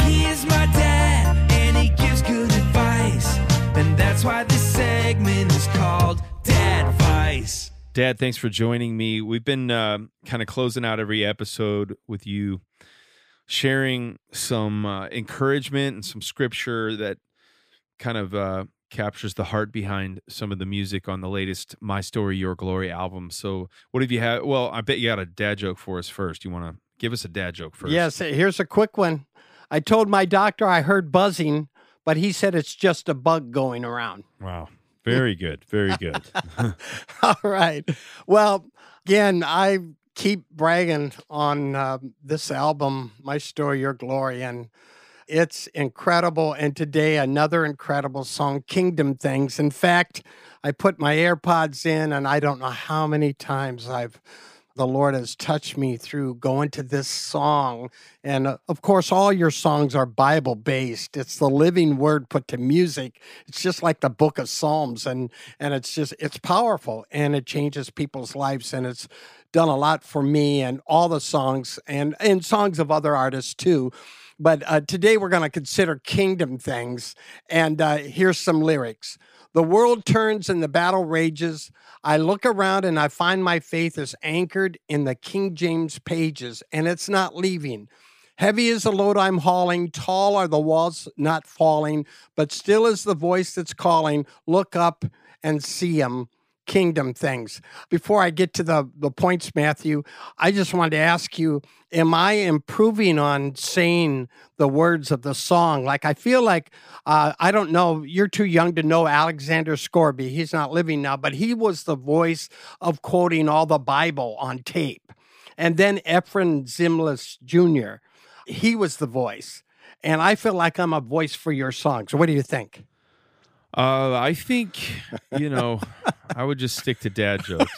He is my dad, and he gives good advice. And that's why this segment is called Dad Advice. Dad, thanks for joining me. We've been uh, kind of closing out every episode with you sharing some uh, encouragement and some scripture that kind of uh, captures the heart behind some of the music on the latest My Story, Your Glory album. So, what have you had? Well, I bet you got a dad joke for us first. You want to give us a dad joke first? Yes, here's a quick one. I told my doctor I heard buzzing, but he said it's just a bug going around. Wow. Very good. Very good. All right. Well, again, I keep bragging on uh, this album, My Story, Your Glory, and it's incredible. And today, another incredible song, Kingdom Things. In fact, I put my AirPods in, and I don't know how many times I've the Lord has touched me through going to this song. And uh, of course, all your songs are Bible based. It's the living word put to music. It's just like the book of Psalms. And, and it's just, it's powerful and it changes people's lives. And it's done a lot for me and all the songs and, and songs of other artists too. But uh, today we're going to consider kingdom things. And uh, here's some lyrics. The world turns and the battle rages. I look around and I find my faith is anchored in the King James pages, and it's not leaving. Heavy is the load I'm hauling, tall are the walls not falling, but still is the voice that's calling. Look up and see him. Kingdom things. Before I get to the, the points, Matthew, I just wanted to ask you Am I improving on saying the words of the song? Like, I feel like, uh, I don't know, you're too young to know Alexander Scourby. He's not living now, but he was the voice of quoting all the Bible on tape. And then Efrem Zimbalist Jr., he was the voice. And I feel like I'm a voice for your song. So, what do you think? Uh, I think, you know, I would just stick to dad jokes.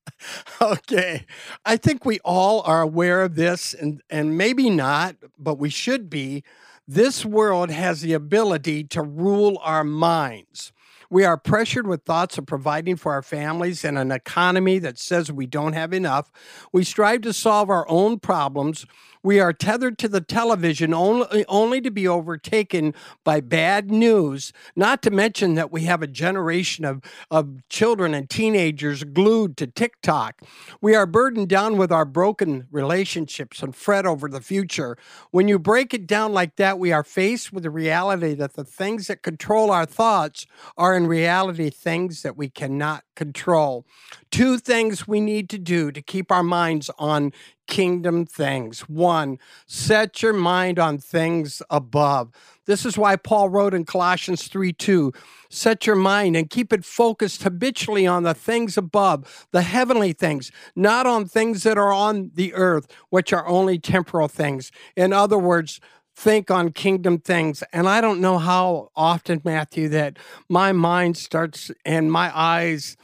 okay. I think we all are aware of this, and, and maybe not, but we should be. This world has the ability to rule our minds. We are pressured with thoughts of providing for our families and an economy that says we don't have enough. We strive to solve our own problems. We are tethered to the television only, only to be overtaken by bad news, not to mention that we have a generation of, of children and teenagers glued to TikTok. We are burdened down with our broken relationships and fret over the future. When you break it down like that, we are faced with the reality that the things that control our thoughts are in reality things that we cannot control. Two things we need to do to keep our minds on kingdom things. One, set your mind on things above. This is why Paul wrote in Colossians 3 2, set your mind and keep it focused habitually on the things above, the heavenly things, not on things that are on the earth, which are only temporal things. In other words, think on kingdom things. And I don't know how often, Matthew, that my mind starts and my eyes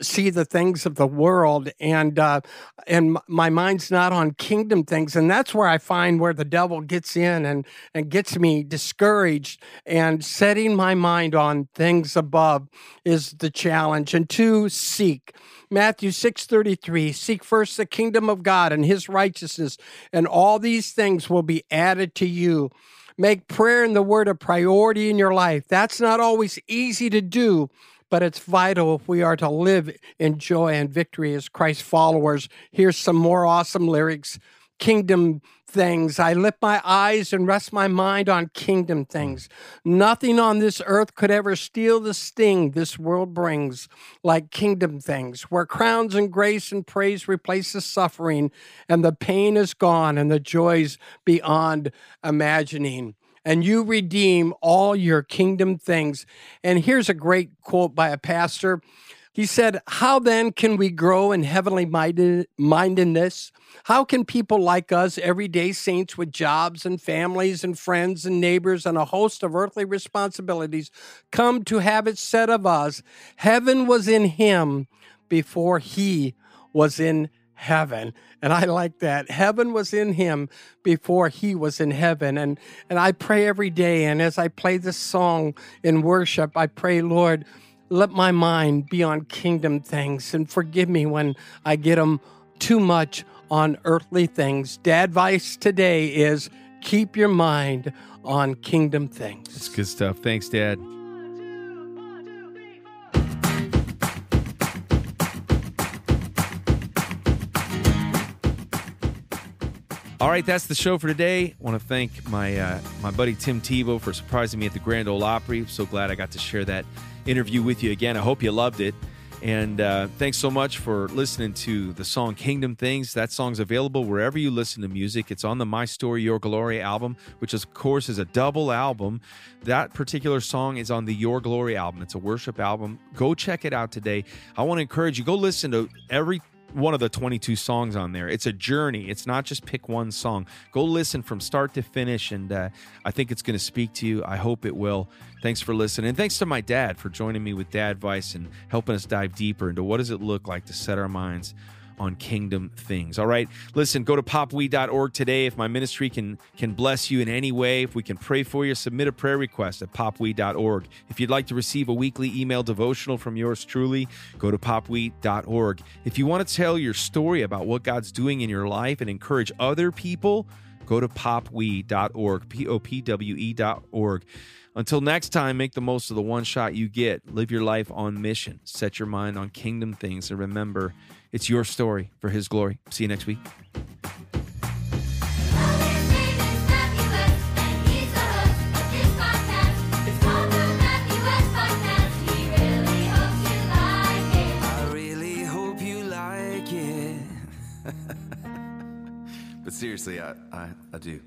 see the things of the world and uh, and my mind's not on kingdom things and that's where i find where the devil gets in and and gets me discouraged and setting my mind on things above is the challenge and to seek Matthew 6:33 Seek first the kingdom of God and his righteousness and all these things will be added to you. Make prayer and the word a priority in your life. That's not always easy to do, but it's vital if we are to live in joy and victory as Christ followers. Here's some more awesome lyrics. kingdom things. I lift my eyes and rest my mind on kingdom things. Nothing on this earth could ever steal the sting this world brings like kingdom things, where crowns and grace and praise replace the suffering, and the pain is gone and the joys beyond imagining and you redeem all your kingdom things. And here's a great quote by a pastor. He said, How then can we grow in heavenly minded- mindedness? How can people like us, everyday saints with jobs and families and friends and neighbors and a host of earthly responsibilities, come to have it said of us, Heaven was in him before he was in heaven and i like that heaven was in him before he was in heaven and and i pray every day and as i play this song in worship i pray lord let my mind be on kingdom things and forgive me when i get them too much on earthly things dad advice today is keep your mind on kingdom things It's good stuff. Thanks, Dad. All right, that's the show for today. I want to thank my uh, my buddy Tim Tebow for surprising me at the Grand Ole Opry. So glad I got to share that interview with you again. I hope you loved it. And uh, thanks so much for listening to the song Kingdom Things. That song's available wherever you listen to music. It's on the My Story, Your Glory album, which, of course, is a double album. That particular song is on the Your Glory album. It's a worship album. Go check it out today. I want to encourage you, go listen to every one of the 22 songs on there. It's a journey. It's not just pick one song. Go listen from start to finish, and uh, I think it's going to speak to you. I hope it will. Thanks for listening. And thanks to my dad for joining me with Dadvice and helping us dive deeper into what does it look like to set our minds on kingdom things. All right. Listen, go to popwe.org today. If my ministry can can bless you in any way, if we can pray for you, submit a prayer request at popwe.org. If you'd like to receive a weekly email devotional from yours truly, go to popwe.org. If you want to tell your story about what God's doing in your life and encourage other people, go to popwe.org, P O P W E.org. Until next time, make the most of the one shot you get. Live your life on mission. Set your mind on kingdom things. And remember, it's your story for His glory. See you next week. His name is Matthew West, and he's the host of this podcast. It's called the Matthew West Podcast. He really hopes you like it. I really hope you like it. but seriously, I, I, I do.